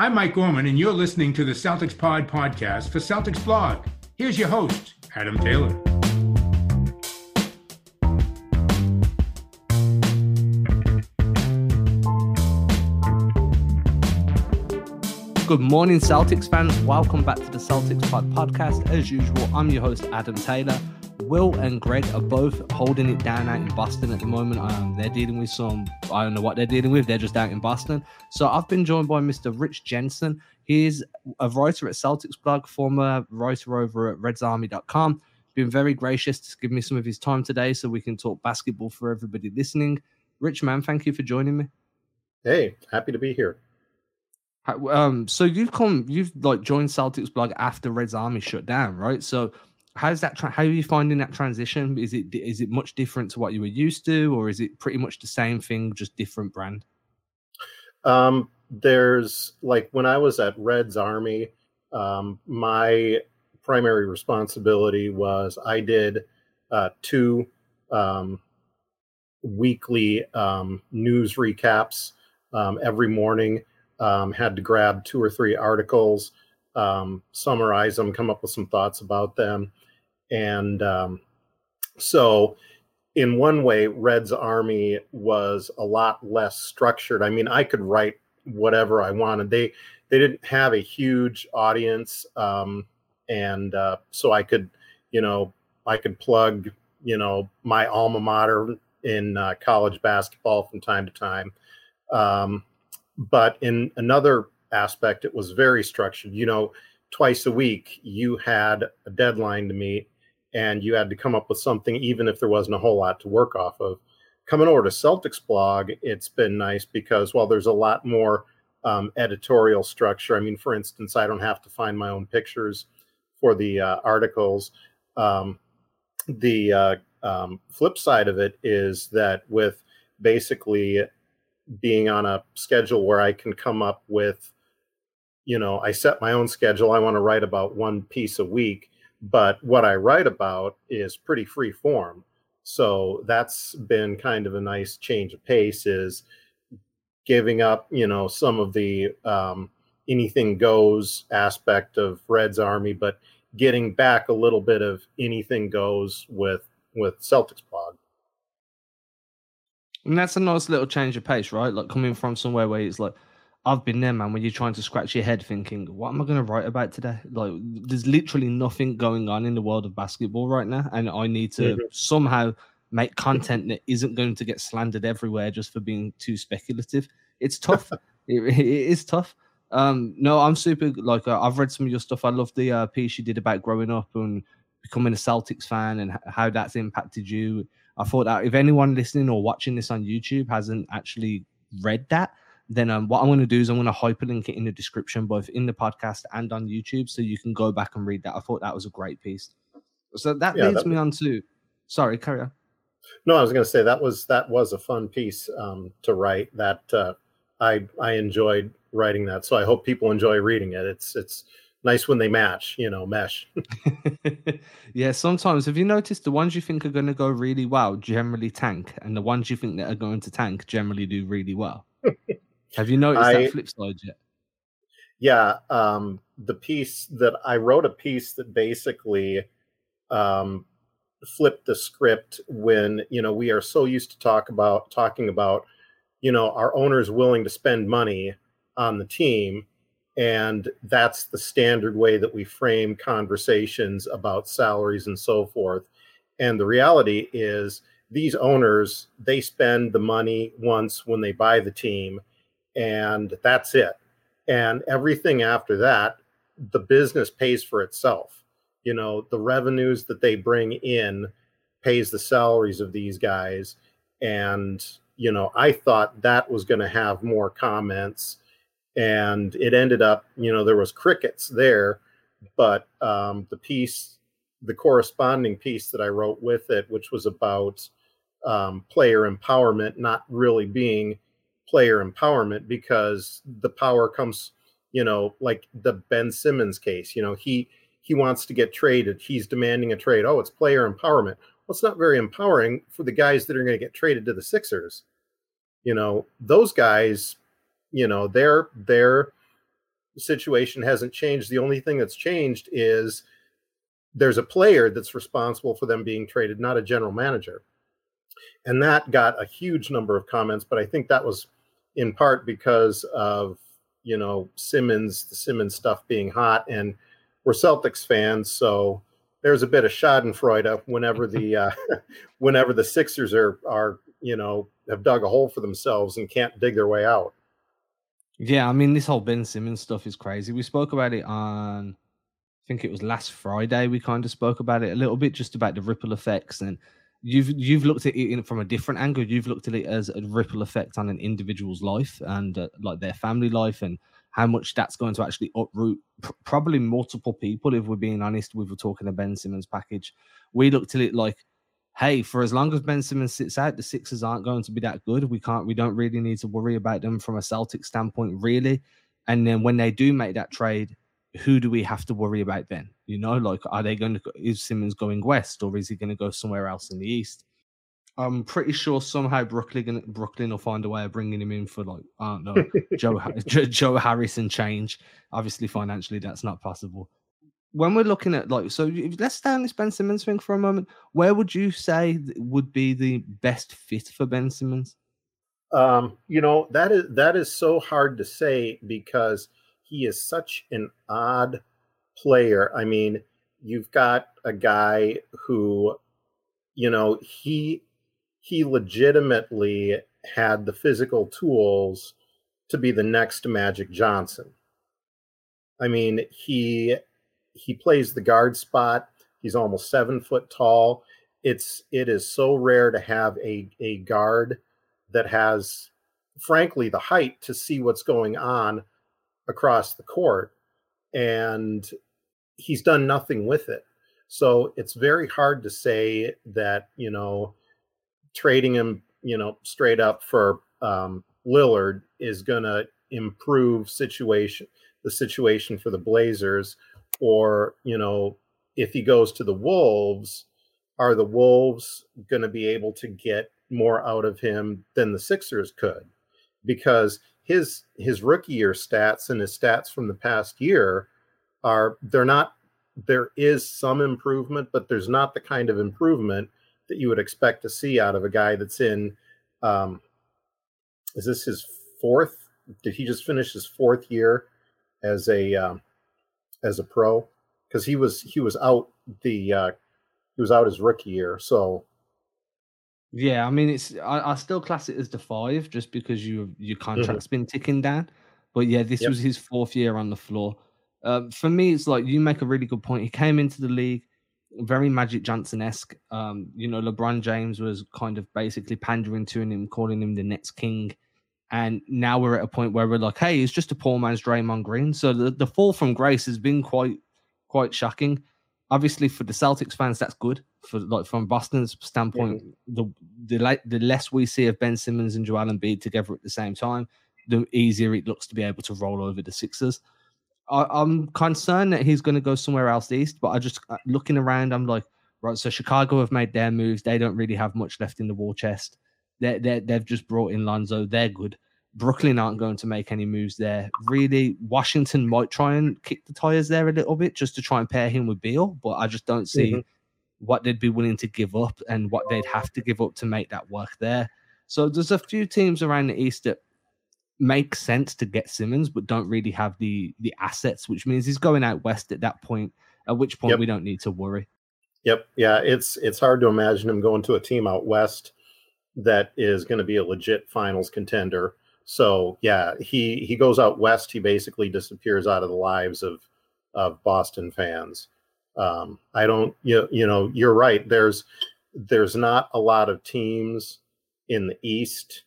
I'm Mike Gorman, and you're listening to the Celtics Pod podcast for Celtics Blog. Here's your host, Adam Taylor. Good morning, Celtics fans. Welcome back to the Celtics Pod podcast. As usual, I'm your host, Adam Taylor. Will and Greg are both holding it down out in Boston at the moment. Um, they're dealing with some, I don't know what they're dealing with. They're just out in Boston. So I've been joined by Mr. Rich Jensen. He's a writer at Celtics blog, former writer over at redsarmy.com. Been very gracious to give me some of his time today so we can talk basketball for everybody listening. Rich, man, thank you for joining me. Hey, happy to be here. Um, so you've come, you've like joined Celtics blog after Reds Army shut down, right? So how's that tra- how are you finding that transition is it is it much different to what you were used to or is it pretty much the same thing just different brand um there's like when i was at red's army um my primary responsibility was i did uh two um weekly um news recaps um every morning um had to grab two or three articles um, summarize them, come up with some thoughts about them. And um, so, in one way, Red's army was a lot less structured. I mean, I could write whatever I wanted. They they didn't have a huge audience, um, and uh, so I could, you know, I could plug, you know, my alma mater in uh, college basketball from time to time. Um, but in another aspect, it was very structured. You know, twice a week you had a deadline to meet and you had to come up with something, even if there wasn't a whole lot to work off of. Coming over to Celtics blog, it's been nice because while there's a lot more um, editorial structure, I mean, for instance, I don't have to find my own pictures for the uh, articles. Um, the uh, um, flip side of it is that with basically being on a schedule where I can come up with, you know, I set my own schedule. I want to write about one piece a week but what I write about is pretty free form. So that's been kind of a nice change of pace is giving up, you know, some of the um, anything goes aspect of Red's Army, but getting back a little bit of anything goes with with Celtics blog. And that's a nice little change of pace, right? Like coming from somewhere where it's like, I've been there, man, when you're trying to scratch your head thinking, what am I going to write about today? Like, there's literally nothing going on in the world of basketball right now. And I need to mm-hmm. somehow make content that isn't going to get slandered everywhere just for being too speculative. It's tough. it, it is tough. Um, no, I'm super, like, uh, I've read some of your stuff. I love the uh, piece you did about growing up and becoming a Celtics fan and how that's impacted you. I thought that if anyone listening or watching this on YouTube hasn't actually read that, then um, what I'm going to do is I'm going to hyperlink it in the description, both in the podcast and on YouTube, so you can go back and read that. I thought that was a great piece. So that yeah, leads that... me on to, sorry, carry on. No, I was going to say that was that was a fun piece um, to write. That uh, I I enjoyed writing that, so I hope people enjoy reading it. It's it's nice when they match, you know, mesh. yeah, sometimes have you noticed the ones you think are going to go really well generally tank, and the ones you think that are going to tank generally do really well. Have you noticed I, that flip side yet? Yeah, um, the piece that I wrote a piece that basically um, flipped the script when you know we are so used to talk about talking about you know our owners willing to spend money on the team and that's the standard way that we frame conversations about salaries and so forth and the reality is these owners they spend the money once when they buy the team and that's it. And everything after that, the business pays for itself. You know, the revenues that they bring in pays the salaries of these guys. And, you know, I thought that was going to have more comments. And it ended up, you know, there was crickets there, but um, the piece, the corresponding piece that I wrote with it, which was about um, player empowerment not really being player empowerment because the power comes, you know, like the Ben Simmons case. You know, he he wants to get traded. He's demanding a trade. Oh, it's player empowerment. Well, it's not very empowering for the guys that are going to get traded to the Sixers. You know, those guys, you know, they're they're situation hasn't changed. The only thing that's changed is there's a player that's responsible for them being traded, not a general manager. And that got a huge number of comments, but I think that was in part because of, you know, Simmons, the Simmons stuff being hot. And we're Celtics fans, so there's a bit of Schadenfreude whenever the uh, whenever the Sixers are are you know have dug a hole for themselves and can't dig their way out. Yeah, I mean this whole Ben Simmons stuff is crazy. We spoke about it on I think it was last Friday. We kind of spoke about it a little bit, just about the ripple effects, and you've you've looked at it from a different angle. You've looked at it as a ripple effect on an individual's life and uh, like their family life and how much that's going to actually uproot pr- probably multiple people. If we're being honest, we were talking a Ben Simmons package. We looked at it like, hey, for as long as Ben Simmons sits out, the Sixers aren't going to be that good. We can't, we don't really need to worry about them from a Celtic standpoint, really. And then when they do make that trade, who do we have to worry about then? You know, like, are they going to, is Simmons going west or is he going to go somewhere else in the east? I'm pretty sure somehow Brooklyn Brooklyn will find a way of bringing him in for like I don't know Joe Joe Harrison change. Obviously, financially, that's not possible. When we're looking at like, so let's stay on this Ben Simmons thing for a moment. Where would you say would be the best fit for Ben Simmons? Um, you know that is that is so hard to say because he is such an odd player. I mean, you've got a guy who, you know, he he legitimately had the physical tools to be the next Magic Johnson. I mean, he he plays the guard spot. He's almost seven foot tall. It's it is so rare to have a a guard that has, frankly, the height to see what's going on across the court, and he's done nothing with it. So it's very hard to say that you know trading him, you know, straight up for um, Lillard is going to improve situation the situation for the Blazers, or you know, if he goes to the Wolves, are the Wolves going to be able to get more out of him than the Sixers could? Because his his rookie year stats and his stats from the past year are they're not there is some improvement, but there's not the kind of improvement that you would expect to see out of a guy that's in. Um, is this his fourth? Did he just finish his fourth year as a um, as a pro? Because he was he was out the uh, he was out his rookie year. So yeah, I mean it's I, I still class it as the five just because you your mm-hmm. contract's mm-hmm. been ticking down. But yeah, this yep. was his fourth year on the floor. Uh, for me, it's like you make a really good point. He came into the league very Magic Johnson esque. Um, you know, LeBron James was kind of basically pandering to him, calling him the next king. And now we're at a point where we're like, hey, he's just a poor man's Draymond Green. So the, the fall from grace has been quite quite shocking. Obviously, for the Celtics fans, that's good. For like from Boston's standpoint, yeah. the the the less we see of Ben Simmons and Joel Embiid together at the same time, the easier it looks to be able to roll over the Sixers. I, am concerned that he's going to go somewhere else east. But I just uh, looking around, I'm like, right. So Chicago have made their moves. They don't really have much left in the war chest. They they they've just brought in Lonzo. They're good. Brooklyn aren't going to make any moves there. Really, Washington might try and kick the tires there a little bit just to try and pair him with Beal, but I just don't see mm-hmm. what they'd be willing to give up and what they'd have to give up to make that work there. So there's a few teams around the East that make sense to get Simmons, but don't really have the the assets, which means he's going out west at that point. At which point yep. we don't need to worry. Yep. Yeah, it's it's hard to imagine him going to a team out west that is going to be a legit finals contender. So yeah, he he goes out west. He basically disappears out of the lives of of Boston fans. Um, I don't you you know you're right. There's there's not a lot of teams in the East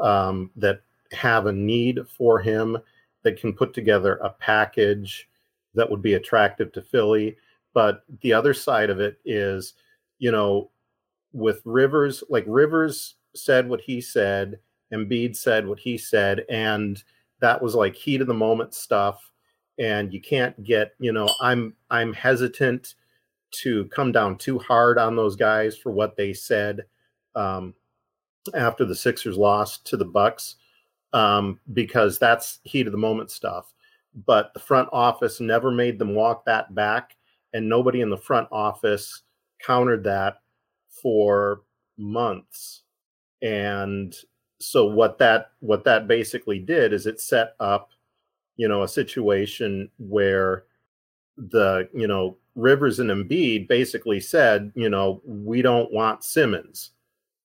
um, that have a need for him that can put together a package that would be attractive to Philly. But the other side of it is, you know, with Rivers, like Rivers said what he said, Embiid said what he said, and that was like heat of the moment stuff. And you can't get, you know, I'm I'm hesitant to come down too hard on those guys for what they said um, after the Sixers lost to the Bucks um, because that's heat of the moment stuff. but the front office never made them walk that back, and nobody in the front office countered that for months. And so what that what that basically did is it set up, you know, a situation where the you know Rivers and Embiid basically said, you know, we don't want Simmons.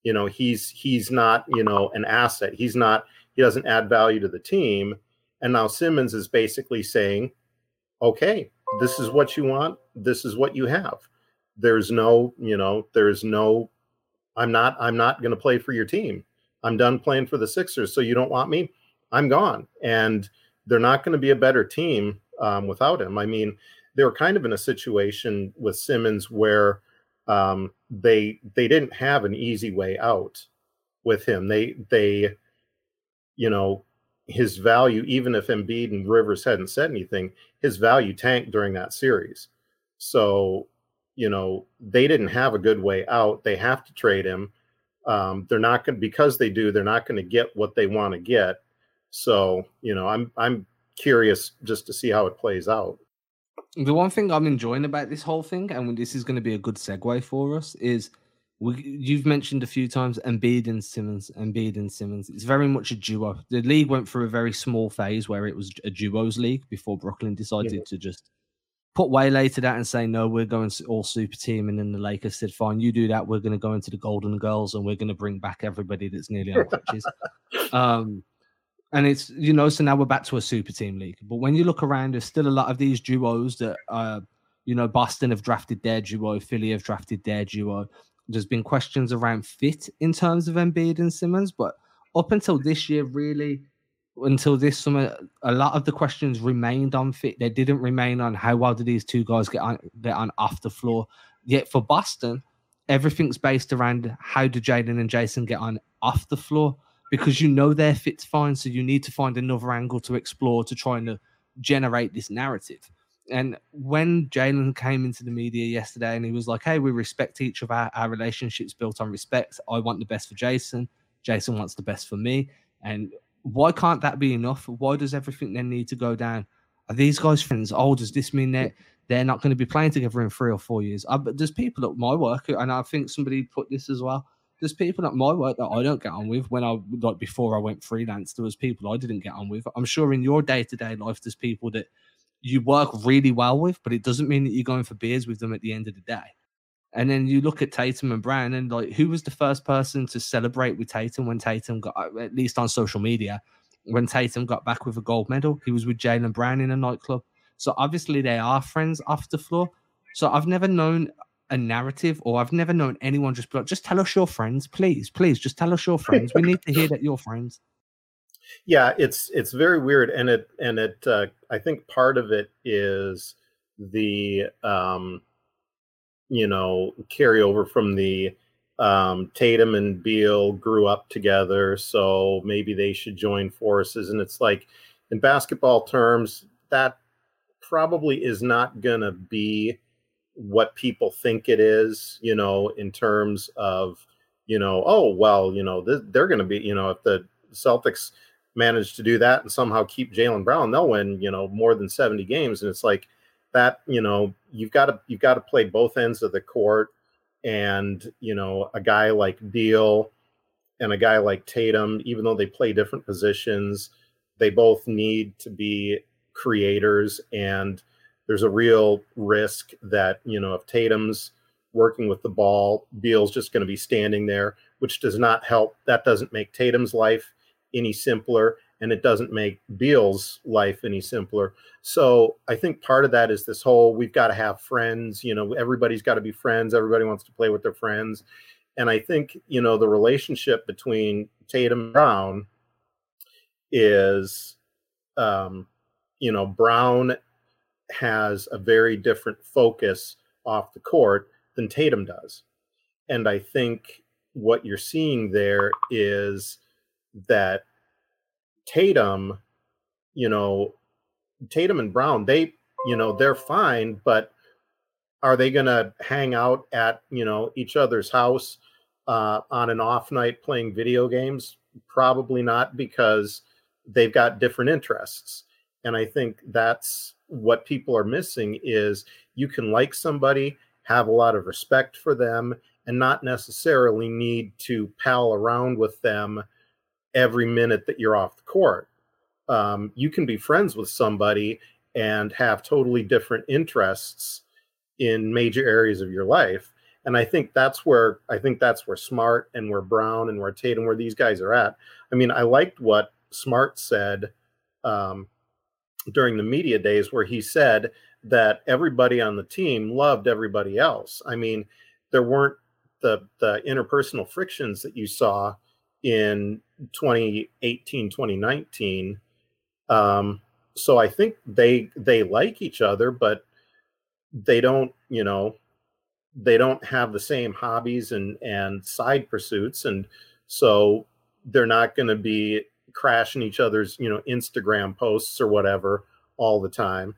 You know, he's he's not, you know, an asset. He's not he doesn't add value to the team. And now Simmons is basically saying, okay, this is what you want. This is what you have. There's no, you know, there's no, I'm not, I'm not going to play for your team. I'm done playing for the Sixers. So you don't want me? I'm gone. And they're not going to be a better team um, without him. I mean, they were kind of in a situation with Simmons where um, they they didn't have an easy way out with him. They they you know his value, even if Embiid and Rivers hadn't said anything, his value tanked during that series. So you know they didn't have a good way out. They have to trade him. Um, they're not going because they do. They're not going to get what they want to get. So you know I'm I'm curious just to see how it plays out the one thing I'm enjoying about this whole thing, and this is going to be a good segue for us, is we, you've mentioned a few times Embiid and Simmons, Embiid and Simmons. It's very much a duo. The league went through a very small phase where it was a duos league before Brooklyn decided yeah. to just put Waylay to that and say, no, we're going all super team. And then the Lakers said, fine, you do that. We're going to go into the Golden Girls and we're going to bring back everybody that's nearly on crutches. um, and it's you know so now we're back to a super team league but when you look around there's still a lot of these duos that uh you know boston have drafted their duo philly have drafted their duo there's been questions around fit in terms of Embiid and Simmons but up until this year really until this summer a lot of the questions remained on fit they didn't remain on how well do these two guys get on get on off the floor yet for boston everything's based around how do Jaylen and Jayson get on off the floor because you know their fit's fine. So you need to find another angle to explore to try and uh, generate this narrative. And when Jaylen came into the media yesterday and he was like, Hey, we respect each of our, our relationships built on respect. I want the best for Jayson. Jayson wants the best for me. And why can't that be enough? Why does everything then need to go down? Are these guys friends? Oh, does this mean that they're not going to be playing together in three or four years? Uh, I, there's people at my work, and I think somebody put this as well there's people at my work that I don't get on with when I like before I went freelance. There was people I didn't get on with. I'm sure in your day to day life, there's people that you work really well with, but it doesn't mean that you're going for beers with them at the end of the day. And then you look at Tatum and Brown, and like, who was the first person to celebrate with Tatum when Tatum got, uh, at least on social media, when Tatum got back with a gold medal? He was with Jaylen Brown in a nightclub. So obviously they are friends off the floor. So I've never known a narrative, or I've never known anyone just be like, just tell us your friends, please, please, just tell us your friends. We need to hear that you're friends. Yeah, it's it's very weird, and it and it uh, I think part of it is the um, you know carryover from the um, Tatum and Beal grew up together, so maybe they should join forces. And it's like in basketball terms, that probably is not to be what people think it is, you know, in terms of, you know, oh, well, you know, they're going to be, you know, if the Celtics manage to do that and somehow keep Jaylen Brown, they'll win, you know, more than 70 games. And it's like that, you know, you've got to, you've got to play both ends of the court. And, you know, a guy like Beal and a guy like Tatum, even though they play different positions, they both need to be creators and, there's a real risk that you know if Tatum's working with the ball, Beal's just going to be standing there, which does not help. That doesn't make Tatum's life any simpler, and it doesn't make Beal's life any simpler. So I think part of that is this whole we've got to have friends. You know, everybody's got to be friends. Everybody wants to play with their friends, and I think you know the relationship between Tatum and Brown is, um, you know, Brown has a very different focus off the court than Tatum does. And I think what you're seeing there is that Tatum, you know, Tatum and Brown, they, you know, they're fine, but are they going to hang out at, you know, each other's house uh, on an off night playing video games? Probably not because they've got different interests and I think that's what people are missing is you can like somebody, have a lot of respect for them, and not necessarily need to pal around with them every minute that you're off the court. Um, you can be friends with somebody and have totally different interests in major areas of your life. And I think that's where I think that's where Smart and where Brown and where Tatum, where these guys are at. I mean, I liked what Smart said um, during the media days, where he said that everybody on the team loved everybody else. I mean, there weren't the the interpersonal frictions that you saw in 2018 2019 um, so i think they they like each other but they don't you know they don't have the same hobbies and and side pursuits. And so they're not going to be crashing each other's you know instagram posts or whatever all the time.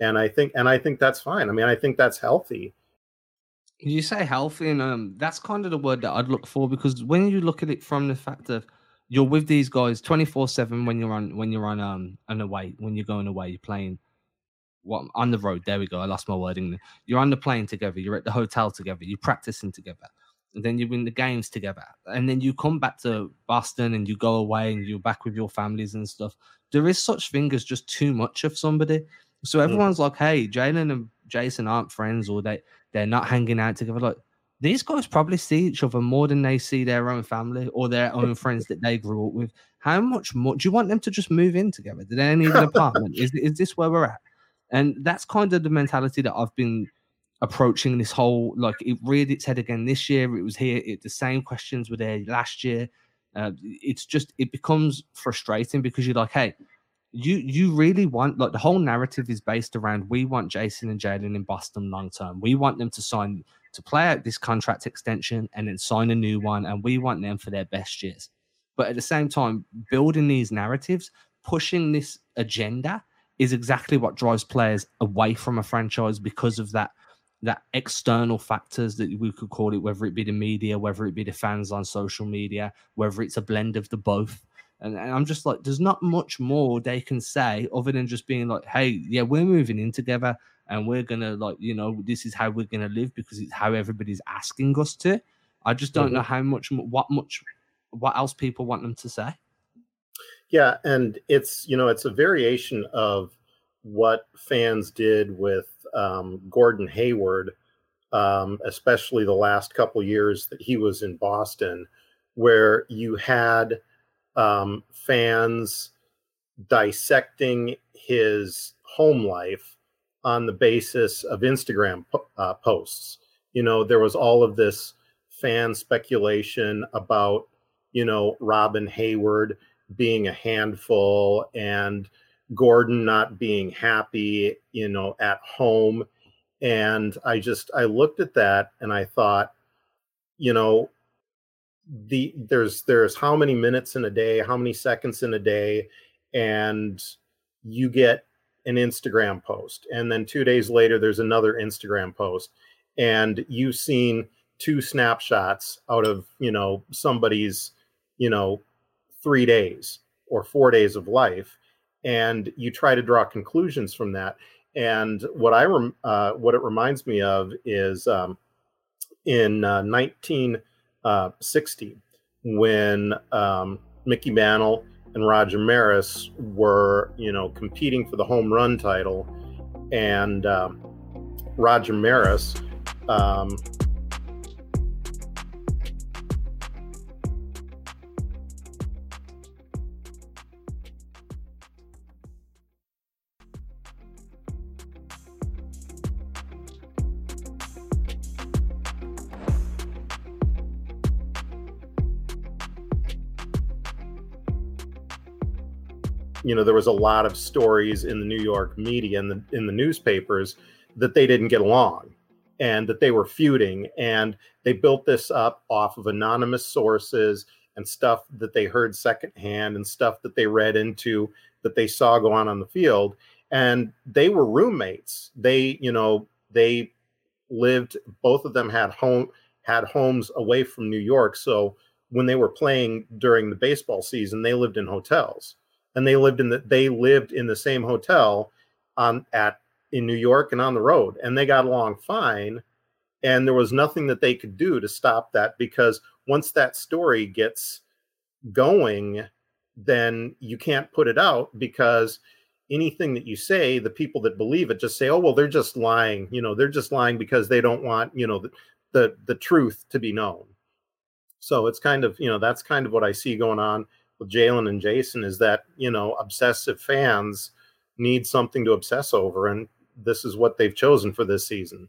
And i think and i think that's fine. I mean i think that's healthy. You say healthy and um that's kind of the word that i'd look for because when you look at it from the fact of you're with these guys 24 7 when you're on when you're on um an away when you're going away you're playing what on the road. There we go. I lost my wording. You're on the plane together. You're at the hotel together. You're practicing together. And then you win the games together. And then you come back to Boston and you go away and you're back with your families and stuff. There is such thing as just too much of somebody. So mm. everyone's mm. like, hey, Jaylen and jayson aren't friends or they, they're not hanging out together. Like, these guys probably see each other more than they see their own family or their own friends that they grew up with. How much more do you want them to just move in together? Do they need an apartment? Is, is this where we're at? And that's kind of the mentality that I've been approaching this whole like it reared its head again this year. It was here. It, the same questions were there last year. Uh, it's just it becomes frustrating because you're like, hey, you you really want like the whole narrative is based around we want Jayson and Jaylen in Boston long term. We want them to sign to play out this contract extension and then sign a new one, and we want them for their best years. But at the same time, building these narratives, pushing this agenda is exactly what drives players away from a franchise because of that that external factors that we could call it, whether it be the media, whether it be the fans on social media, whether it's a blend of the both. And, and, I'm just like, there's not much more they can say other than just being like, hey, yeah, we're moving in together and we're gonna like, you know, this is how we're gonna live because it's how everybody's asking us to. I just don't mm-hmm. know how much, what much, what else people want them to say. Yeah, and it's you know it's a variation of what fans did with um, Gordon Hayward, um, especially the last couple years that he was in Boston, where you had um, fans dissecting his home life on the basis of Instagram uh, posts. You know, there was all of this fan speculation about, you know, Robyn Hayward being a handful and Gordon not being happy, you know, at home. And I just I looked at that and I thought, you know, the there's there's how many minutes in a day, how many seconds in a day, and you get an Instagram post. And then two days later, there's another Instagram post. And you've seen two snapshots out of, you know, somebody's, you know, three days or four days of life and you try to draw conclusions from that and what i rem- uh, what it reminds me of is um, in uh, 1960 uh, when um, mickey mantle and roger maris were you know competing for the home run title. And um, roger maris um, you know there was a lot of stories in the New York media and in the newspapers that they didn't get along and that they were feuding. And they built this up off of anonymous sources and stuff that they heard secondhand and stuff that they read into that they saw go on on the field. And they were roommates. They you know they lived both of them had home had homes away from New York. So when they were playing during the baseball season they lived in hotels and they lived in the they lived in the same hotel on at in New York and on the road, and they got along fine. And there was nothing that they could do to stop that because once that story gets going, then you can't put it out because anything that you say, the people that believe it just say, "Oh, well, they're just lying." You know, they're just lying because they don't want you know the the, the truth to be known. So it's kind of you know that's kind of what I see going on with Jaylen and Jayson is that you know obsessive fans need something to obsess over, and this is what they've chosen for this season.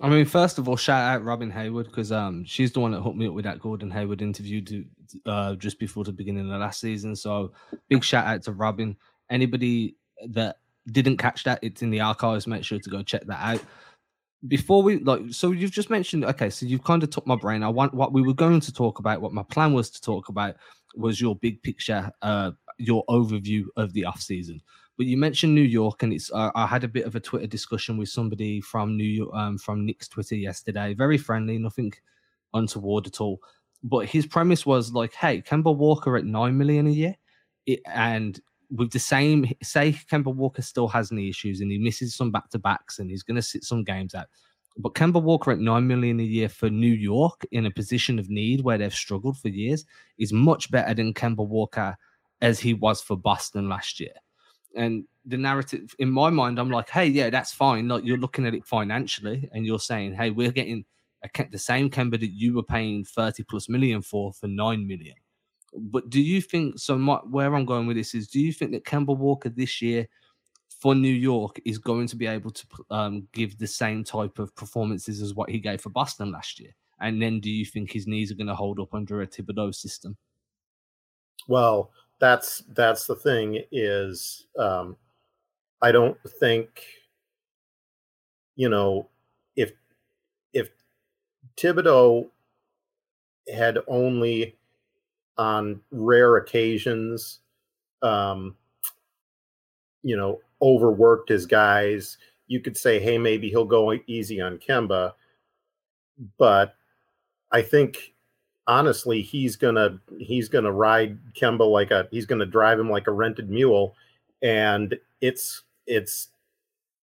I mean, first of all, shout out Robyn Hayward because um she's the one that hooked me up with that Gordon Hayward interview to uh just before the beginning of last season. So big shout out to Robyn. Anybody that didn't catch that, it's in the archives. Make sure to go check that out. Before we like, so you've just mentioned okay, so you've kind of took my brain. I want what we were going to talk about. What my plan was to talk about was your big picture, uh, your overview of the off season. But you mentioned New York, and it's uh, I had a bit of a Twitter discussion with somebody from New York, um, from Knicks Twitter yesterday. Very friendly, nothing untoward at all. But his premise was like, "Hey, Kemba Walker at nine million a year, it, and with the same say Kemba Walker still has any issues and he misses some back to backs and he's going to sit some games out. But Kemba Walker at nine million a year for New York in a position of need where they've struggled for years is much better than Kemba Walker as he was for Boston last year. And the narrative in my mind, I'm like, hey, yeah, that's fine. Like you're looking at it financially, and you're saying, hey, we're getting a, the same Kemba that you were paying 30 plus million for for nine million. But do you think so? My, where I'm going with this is, do you think that Kemba Walker this year for New York is going to be able to um, give the same type of performances as what he gave for Boston last year? And then, do you think his knees are going to hold up under a Thibodeau system? Well, that's that's the thing is um, I don't think you know if if Thibodeau had only on rare occasions um, you know overworked his guys. You could say hey maybe he'll go easy on Kemba. But I think honestly, he's gonna he's gonna ride Kemba like a he's gonna drive him like a rented mule, and it's it's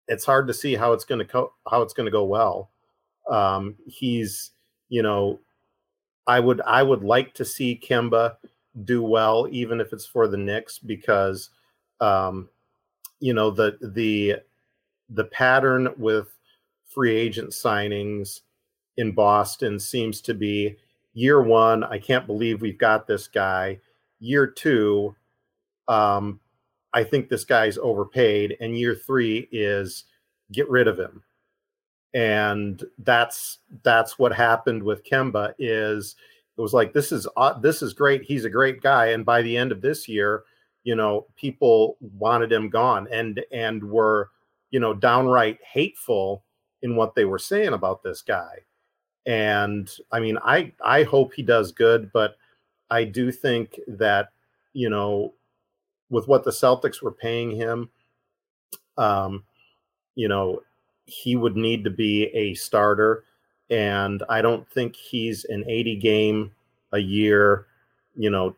it's hard to see how it's gonna co- how it's gonna go well. Um, he's you know, I would I would like to see Kemba do well, even if it's for the Knicks, because um, you know the the the pattern with free agent signings in Boston seems to be year one, I can't believe we've got this guy. Year two, um, I think this guy's overpaid. And year three is get rid of him. And that's that's what happened with Kemba. Is it was like this is uh, this is great. He's a great guy. And by the end of this year, you know, people wanted him gone and and were you know downright hateful in what they were saying about this guy. And I mean, I I hope he does good, but I do think that you know, with what the Celtics were paying him, um, you know, he would need to be a starter, and I don't think he's an 80 game a year, you know,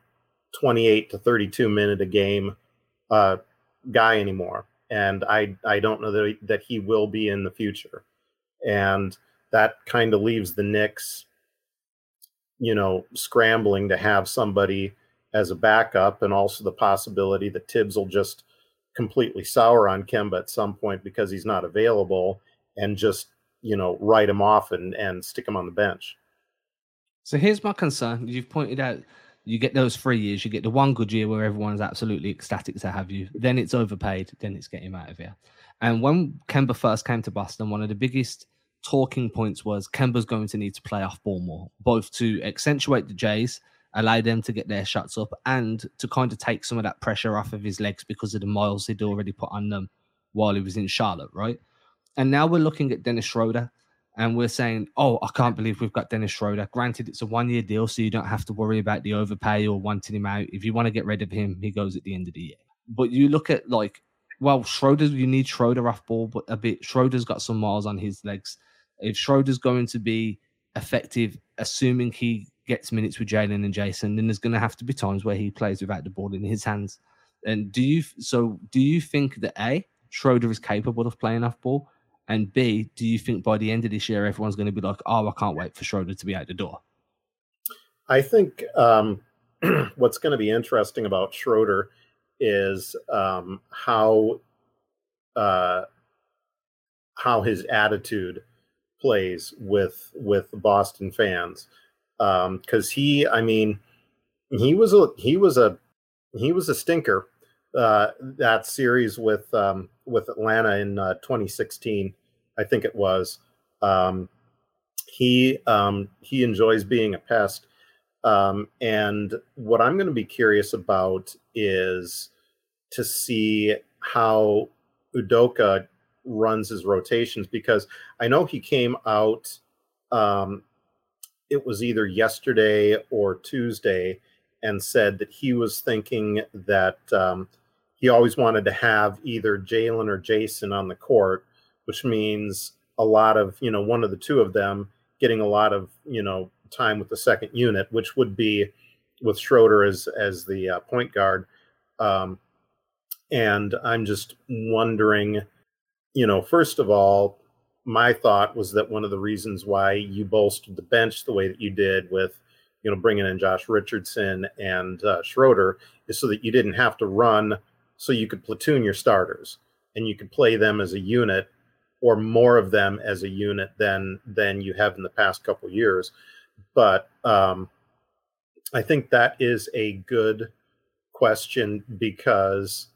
28 to 32 minute a game uh, guy anymore, and I I don't know that that he will be in the future, and that kind of leaves the Knicks, you know, scrambling to have somebody as a backup, and also the possibility that Thibs will just completely sour on Kemba at some point because he's not available, and just you know write him off and and stick him on the bench. So here's my concern. You've pointed out you get those three years, you get the one good year where everyone's absolutely ecstatic to have you. Then it's overpaid. Then it's getting out of here. And when Kemba first came to Boston, one of the biggest talking points was Kemba's going to need to play off ball more, both to accentuate the Jays, allow them to get their shots up, and to kind of take some of that pressure off of his legs because of the miles he'd already put on them while he was in Charlotte, right? And now we're looking at Dennis Schroeder and we're saying, oh, I can't believe we've got Dennis Schroeder. Granted, it's a one year deal, so you don't have to worry about the overpay or wanting him out. If you want to get rid of him, he goes at the end of the year. But you look at like, well, Schroeder, you need Schroeder off ball, but a bit. Schroeder's got some miles on his legs if Schroeder's going to be effective, assuming he gets minutes with Jaylen and Jayson, then there's going to have to be times where he plays without the ball in his hands. And do you so do you think that A, Schroeder is capable of playing off ball? And B, do you think by the end of this year everyone's going to be like, oh, I can't wait for Schroeder to be out the door? I think um, what's going to be interesting about Schroeder is um, how uh, how his attitude plays with with Boston fans because um, he, I mean, he was a he was a he was a stinker uh, that series with um, with Atlanta in uh, 2016, I think it was. Um, he um, he enjoys being a pest, um, and what I'm going to be curious about is to see how Udoka runs his rotations because I know he came out. Um, it was either yesterday or Tuesday, and said that he was thinking that um, he always wanted to have either Jaylen or Jayson on the court, which means a lot of you know one of the two of them getting a lot of you know time with the second unit, which would be with Schroeder as as the uh, point guard. Um, and I'm just wondering, you know, first of all, my thought was that one of the reasons why you bolstered the bench the way that you did with, you know, bringing in Josh Richardson and uh, Schroeder is so that you didn't have to run, so you could platoon your starters and you could play them as a unit or more of them as a unit than than you have in the past couple years. But um, I think that is a good question because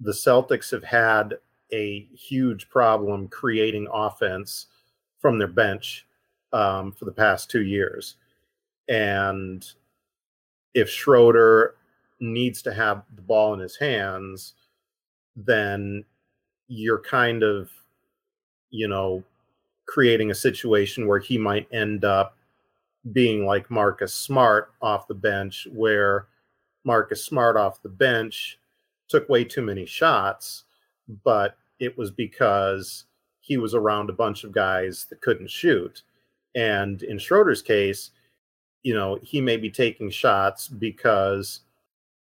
the Celtics have had a huge problem creating offense from their bench um, for the past two years. And if Schroeder needs to have the ball in his hands, then you're kind of, you know, creating a situation where he might end up being like Marcus Smart off the bench, where Marcus Smart off the bench took way too many shots, but it was because he was around a bunch of guys that couldn't shoot. And in Schroeder's case, you know, he may be taking shots because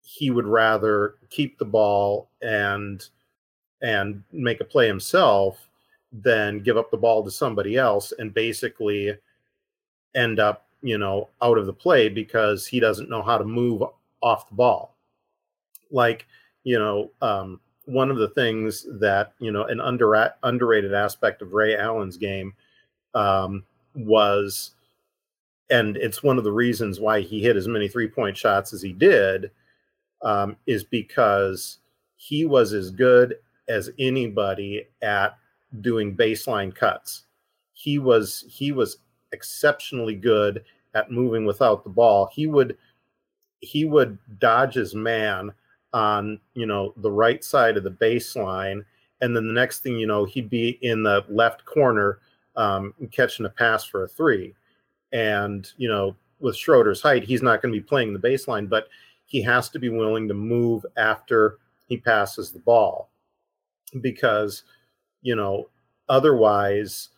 he would rather keep the ball and and make a play himself than give up the ball to somebody else and basically end up you know, out of the play because he doesn't know how to move off the ball. Like, you know, um, one of the things that, you know, an under, underrated aspect of Ray Allen's game um, was, and it's one of the reasons why he hit as many three point shots as he did, um, is because he was as good as anybody at doing baseline cuts. He was he was exceptionally good at moving without the ball. He would he would dodge his man on you know the right side of the baseline, and then the next thing you know, he'd be in the left corner um, catching a pass for a three. And you know, with Schroeder's height, he's not going to be playing the baseline, but he has to be willing to move after he passes the ball. Because you know otherwise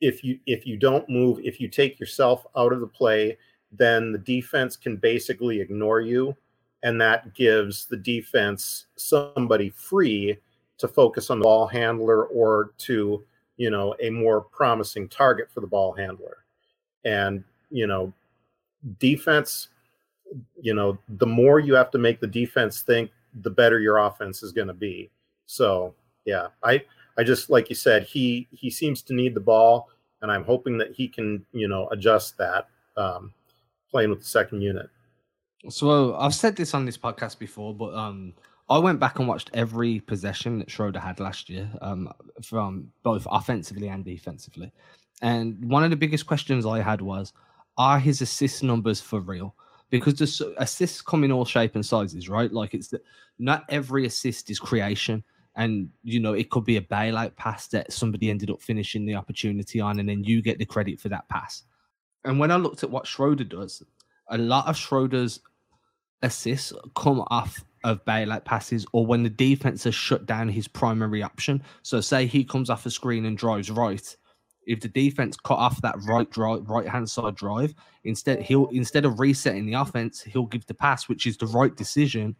if you if you don't move, if you take yourself out of the play, then the defense can basically ignore you, and that gives the defense somebody free to focus on the ball handler or to you know a more promising target for the ball handler, and you know defense you know the more you have to make the defense think the better your offense is going to be so yeah i I just like you said, he he seems to need the ball, and I'm hoping that he can, you know, adjust that um, playing with the second unit. So I've said this on this podcast before, but um, I went back and watched every possession that Schroeder had last year, um, from both offensively and defensively. And one of the biggest questions I had was, are his assist numbers for real? Because the assists come in all shape and sizes, right? Like it's the, not every assist is creation and you know it could be a bailout pass that somebody ended up finishing the opportunity on, and then you get the credit for that pass. And when I looked at what Schroeder does, a lot of Schroeder's assists come off of bailout passes or when the defense has shut down his primary option. So say he comes off a screen and drives right. If the defense cut off that right drive, right hand side drive, instead he'll instead of resetting the offense, he'll give the pass, which is the right decision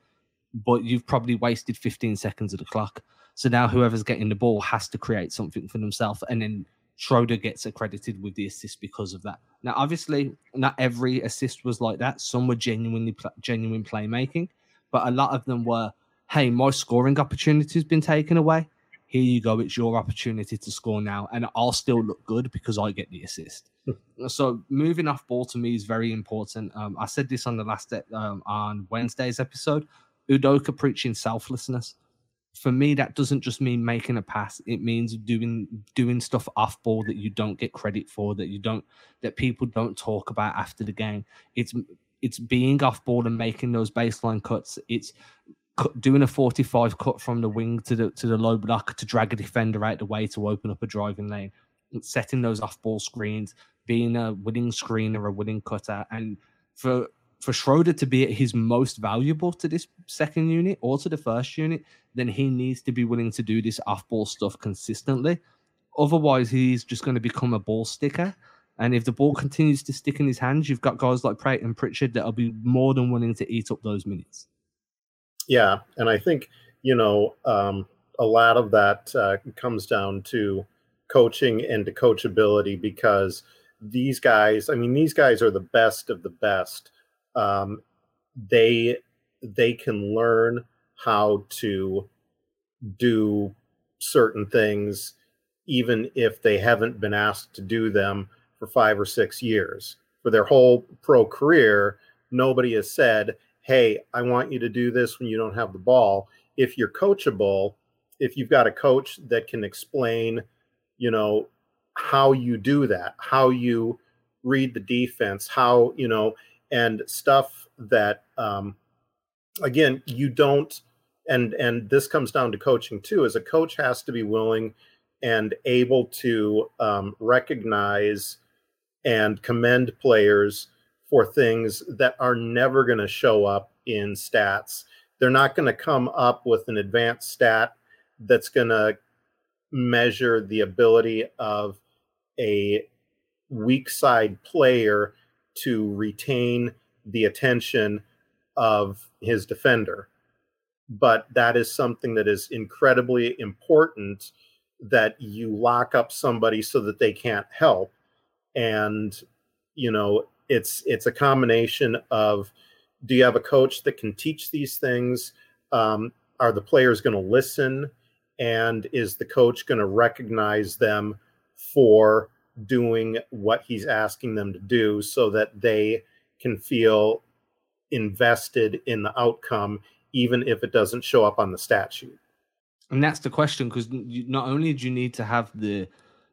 but you've probably wasted 15 seconds of the clock. So now whoever's getting the ball has to create something for themselves, and then Schroeder gets accredited with the assist because of that. Now, obviously, not every assist was like that. Some were genuinely genuine playmaking, but a lot of them were, "Hey, my scoring opportunity has been taken away. Here you go. It's your opportunity to score now, and I'll still look good because I get the assist." so moving off ball to me is very important. Um, I said this on the last um, on Wednesday's episode. Udoka preaching selflessness for me that doesn't just mean making a pass it means doing doing stuff off ball that you don't get credit for that you don't that people don't talk about after the game it's it's being off ball and making those baseline cuts it's doing a 45 cut from the wing to the to the low block to drag a defender out the way to open up a driving lane setting those off ball screens being a winning screener a winning cutter and for for Schroder to be at his most valuable to this second unit or to the first unit, then he needs to be willing to do this off ball stuff consistently. Otherwise, he's just going to become a ball sticker. And if the ball continues to stick in his hands, you've got guys like Pratt and Pritchard that'll be more than willing to eat up those minutes. Yeah. And I think, you know, um, a lot of that uh, comes down to coaching and to coachability because these guys, I mean, these guys are the best of the best um, they they can learn how to do certain things even if they haven't been asked to do them for five or six years for their whole pro career nobody has said hey i want you to do this when you don't have the ball. If you're coachable if you've got a coach that can explain you know how you do that how you read the defense how you know and stuff that um, again you don't and and this comes down to coaching too as a coach has to be willing and able to um, recognize and commend players for things that are never going to show up in stats they're not going to come up with an advanced stat that's going to measure the ability of a weak side player to retain the attention of his defender. But that is something that is incredibly important that you lock up somebody so that they can't help. And, you know, it's it's a combination of do you have a coach that can teach these things? Um, are the players going to listen? And is the coach going to recognize them for doing what he's asking them to do so that they can feel invested in the outcome, even if it doesn't show up on the stat sheet. And that's the question because not only do you need to have the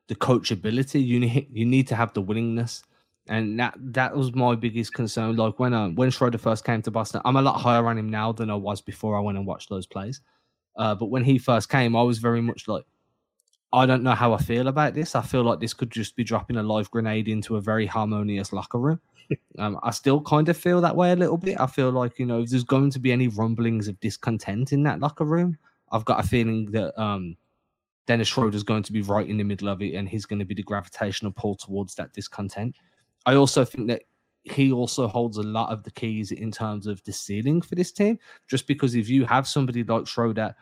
the coachability, you need you need to have the willingness, and that that was my biggest concern. Like when uh, when Schroder first came to Boston, I'm a lot higher on him now than I was before I went and watched those plays. Uh, but when he first came, I was very much like, I don't know how I feel about this. I feel like this could just be dropping a live grenade into a very harmonious locker room. Um, I still kind of feel that way a little bit. I feel like, you know, if there's going to be any rumblings of discontent in that locker room, I've got a feeling that um, Dennis Schroder's going to be right in the middle of it and he's going to be the gravitational pull towards that discontent. I also think that he also holds a lot of the keys in terms of the ceiling for this team, just because if you have somebody like Schroder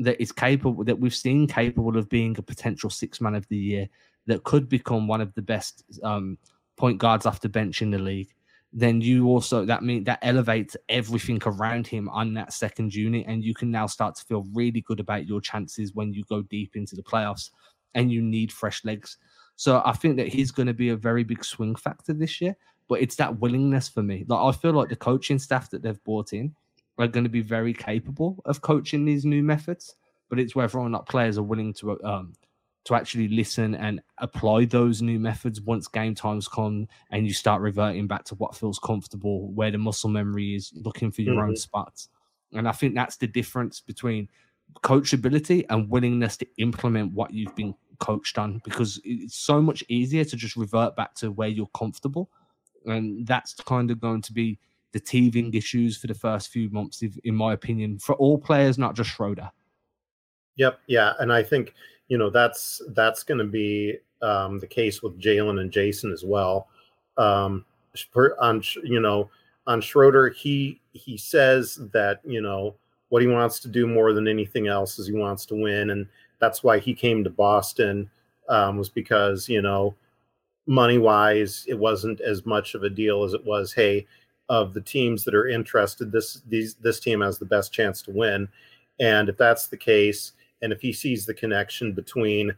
that is capable that we've seen capable of being a potential six man of the year that could become one of the best um, point guards off the bench in the league then you also that mean that elevates everything around him on that second unit and you can now start to feel really good about your chances when you go deep into the playoffs and you need fresh legs so i think that he's going to be a very big swing factor this year but it's that willingness for me like i feel like the coaching staff that they've brought in are going to be very capable of coaching these new methods, but it's whether or not players are willing to um, to actually listen and apply those new methods once game times come and you start reverting back to what feels comfortable, where the muscle memory is looking for your mm-hmm. own spots. And I think that's the difference between coachability and willingness to implement what you've been coached on because it's so much easier to just revert back to where you're comfortable. And that's kind of going to be the teething issues for the first few months, in my opinion, for all players, not just Schroder. Yep, yeah, and I think you know that's that's going to be um, the case with Jaylen and Jayson as well. Um, on you know on Schroder, he he says that you know what he wants to do more than anything else is he wants to win, and that's why he came to Boston um, was because you know money wise it wasn't as much of a deal as it was hey of the teams that are interested this these this team has the best chance to win. And if that's the case and if he sees the connection between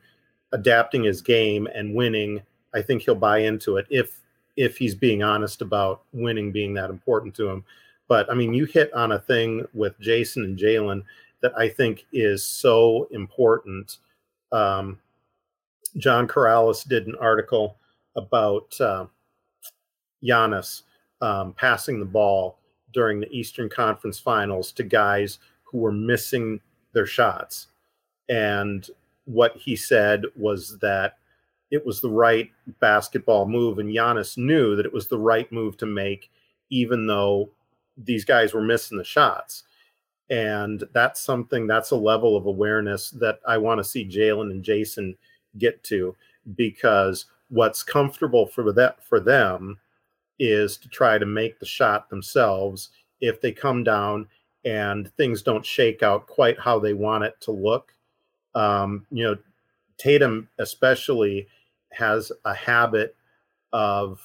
adapting his game and winning i think he'll buy into it if if he's being honest about winning being that important to him. But i mean you hit on a thing with Jayson and jaylen that i think is so important um, John Karalis did an article about uh, Giannis um, passing the ball during the Eastern Conference Finals to guys who were missing their shots. And what he said was that it was the right basketball move, and Giannis knew that it was the right move to make, even though these guys were missing the shots. And that's something, that's a level of awareness that I want to see Jaylen and Jayson get to because what's comfortable for that for them is to try to make the shot themselves if they come down and things don't shake out quite how they want it to look. Um, you know tatum especially has a habit of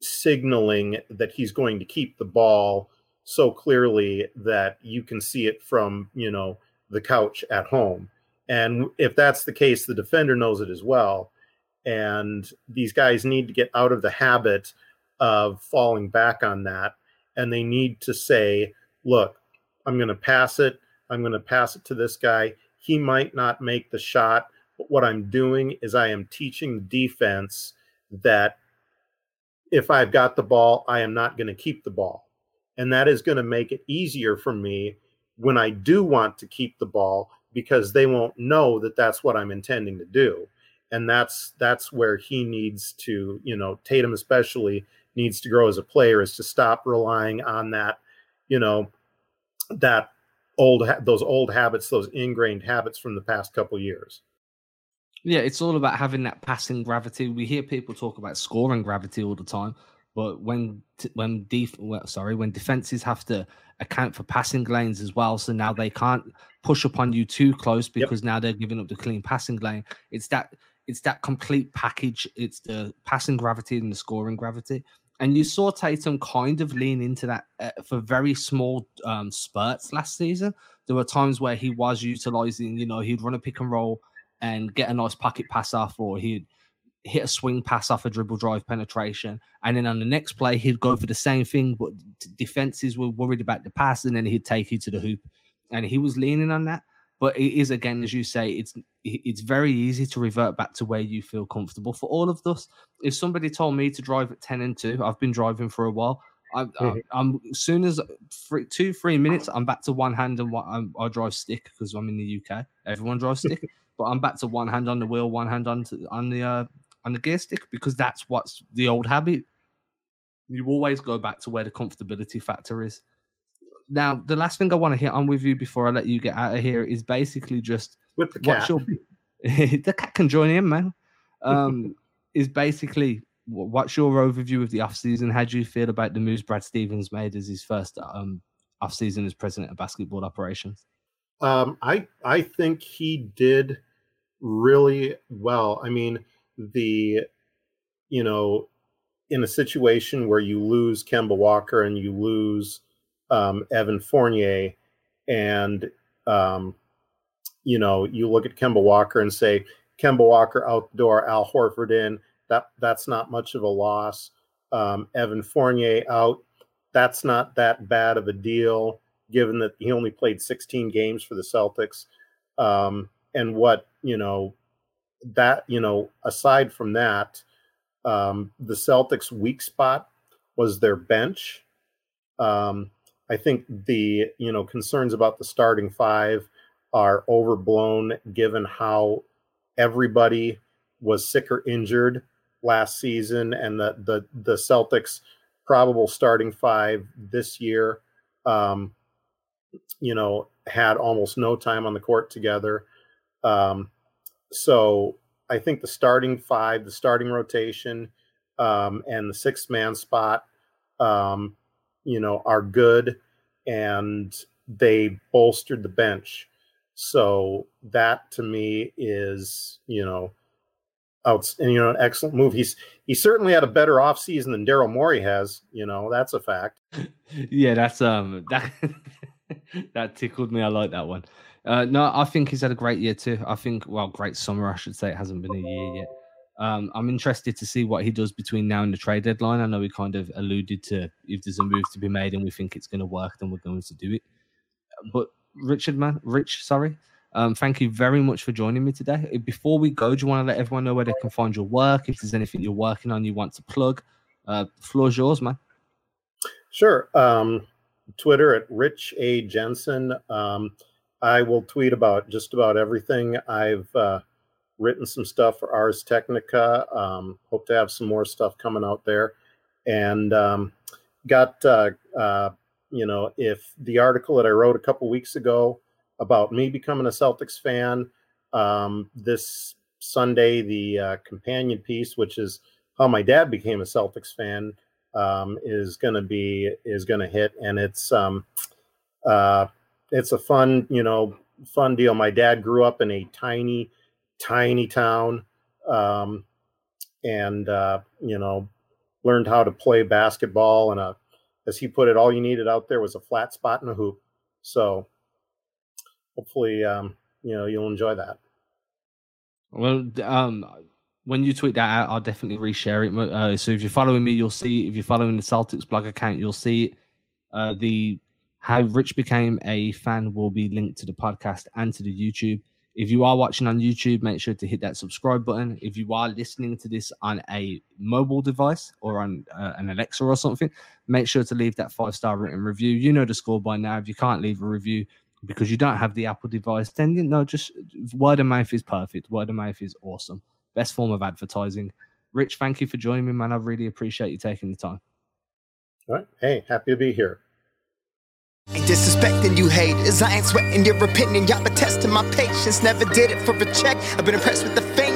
signaling that he's going to keep the ball so clearly that you can see it from you know the couch at home and if that's the case, the defender knows it as well. And these guys need to get out of the habit of falling back on that. And they need to say, look, I'm going to pass it. I'm going to pass it to this guy. He might not make the shot. But what I'm doing is I am teaching the defense that if I've got the ball, I am not going to keep the ball. And that is going to make it easier for me when I do want to keep the ball because they won't know that that's what I'm intending to do. And that's that's where he needs to, you know, Tatum especially needs to grow as a player is to stop relying on that, you know, that old those old habits, those ingrained habits from the past couple years. Yeah, it's all about having that passing gravity. We hear people talk about scoring gravity all the time, but when when def well, sorry when defenses have to account for passing lanes as well, so now they can't push upon you too close because yep. now they're giving up the clean passing lane. It's that it's that complete package. It's the passing gravity and the scoring gravity. And you saw Tatum kind of lean into that uh, for very small um, spurts last season. There were times where he was utilizing, you know, he'd run a pick and roll and get a nice pocket pass off, or he'd hit a swing pass off a dribble drive penetration. And then on the next play, he'd go for the same thing, but defenses were worried about the pass, and then he'd take you to the hoop and he was leaning on that. But it is again, as you say, it's it's very easy to revert back to where you feel comfortable. For all of us, if somebody told me to drive at ten and two, I've been driving for a while. I, mm-hmm. Am as soon as three, two three minutes, I'm back to one hand and one, I'm, I drive stick because I'm in the UK. Everyone drives stick, but I'm back to one hand on the wheel, one hand on to, on the uh, on the gear stick because that's what's the old habit. You always go back to where the comfortability factor is. Now, the last thing I want to hit on with you before I let you get out of here is basically just with the cat. Your, the cat can join in, man. Um, is basically what's your overview of the off season? How do you feel about the moves Brad Stevens made as his first um, off season as president of basketball operations? Um, I I think he did really well. I mean, the you know, in a situation where you lose Kemba Walker and you lose um, Evan Fournier, and um, you know, you look at Kemba Walker and say Kemba Walker out the door, Al Horford in. That that's not much of a loss. Um, Evan Fournier out. That's not that bad of a deal, given that he only played 16 games for the Celtics. Um, and what you know, that you know, aside from that, um, the Celtics' weak spot was their bench. Um, I think the you know concerns about the starting five are overblown given how everybody was sick or injured last season and the the the Celtics probable starting five this year um, you know had almost no time on the court together um, so I think the starting five the starting rotation um, and the sixth man spot um, you know, are good. And they bolstered the bench. So that to me is, you know, out and you know, an excellent move. He's he certainly had a better offseason than Daryl Morey has, you know, that's a fact. yeah, that's um that that tickled me. I like that one. Uh, no, I think he's had a great year too. I think, well, great summer, I should say. It hasn't been a year yet. Um, I'm interested to see what he does between now and the trade deadline. I know he kind of alluded to if there's a move to be made and we think it's going to work, then we're going to do it. But Richard, man, Rich, sorry. Um, thank you very much for joining me today. Uh, before we go, do you want to let everyone know where they can find your work? If there's anything you're working on you want to plug, uh, floor's yours, man. Sure. Um, Twitter at Rich A Jensen. Um, I will tweet about just about everything. I've uh, written some stuff for Ars Technica. Um, hope to have some more stuff coming out there. And um, got, uh, uh, you know, if the article that I wrote a couple weeks ago about me becoming a Celtics fan, um, this Sunday, the uh, companion piece, which is how my dad became a Celtics fan, um, is going to be is going to hit, and it's um, uh, it's a fun, you know, fun deal. My dad grew up in a tiny, tiny town, um, and uh, you know, learned how to play basketball. And a, as he put it, all you needed out there was a flat spot and a hoop. So, hopefully, um, you know, you'll enjoy that. Well, um, when you tweet that out, I'll definitely reshare it. Uh, so if you're following me, you'll see. If you're following the Celtics blog account, you'll see uh, the how Rich became a fan will be linked to the podcast and to the YouTube. If you are watching on YouTube, make sure to hit that subscribe button. If you are listening to this on a mobile device or on uh, an Alexa or something, make sure to leave that five star written review. You know the score by now. If you can't leave a review because you don't have the Apple device, then you know just word of mouth is perfect. Word of mouth is awesome. Best form of advertising. Rich, thank you for joining me, man. I really appreciate you taking the time. All right. Hey, happy to be here. Ain't disrespecting you haters, I ain't sweating your opinion. Y'all been testing my patience, never did it for a check. I've been impressed with the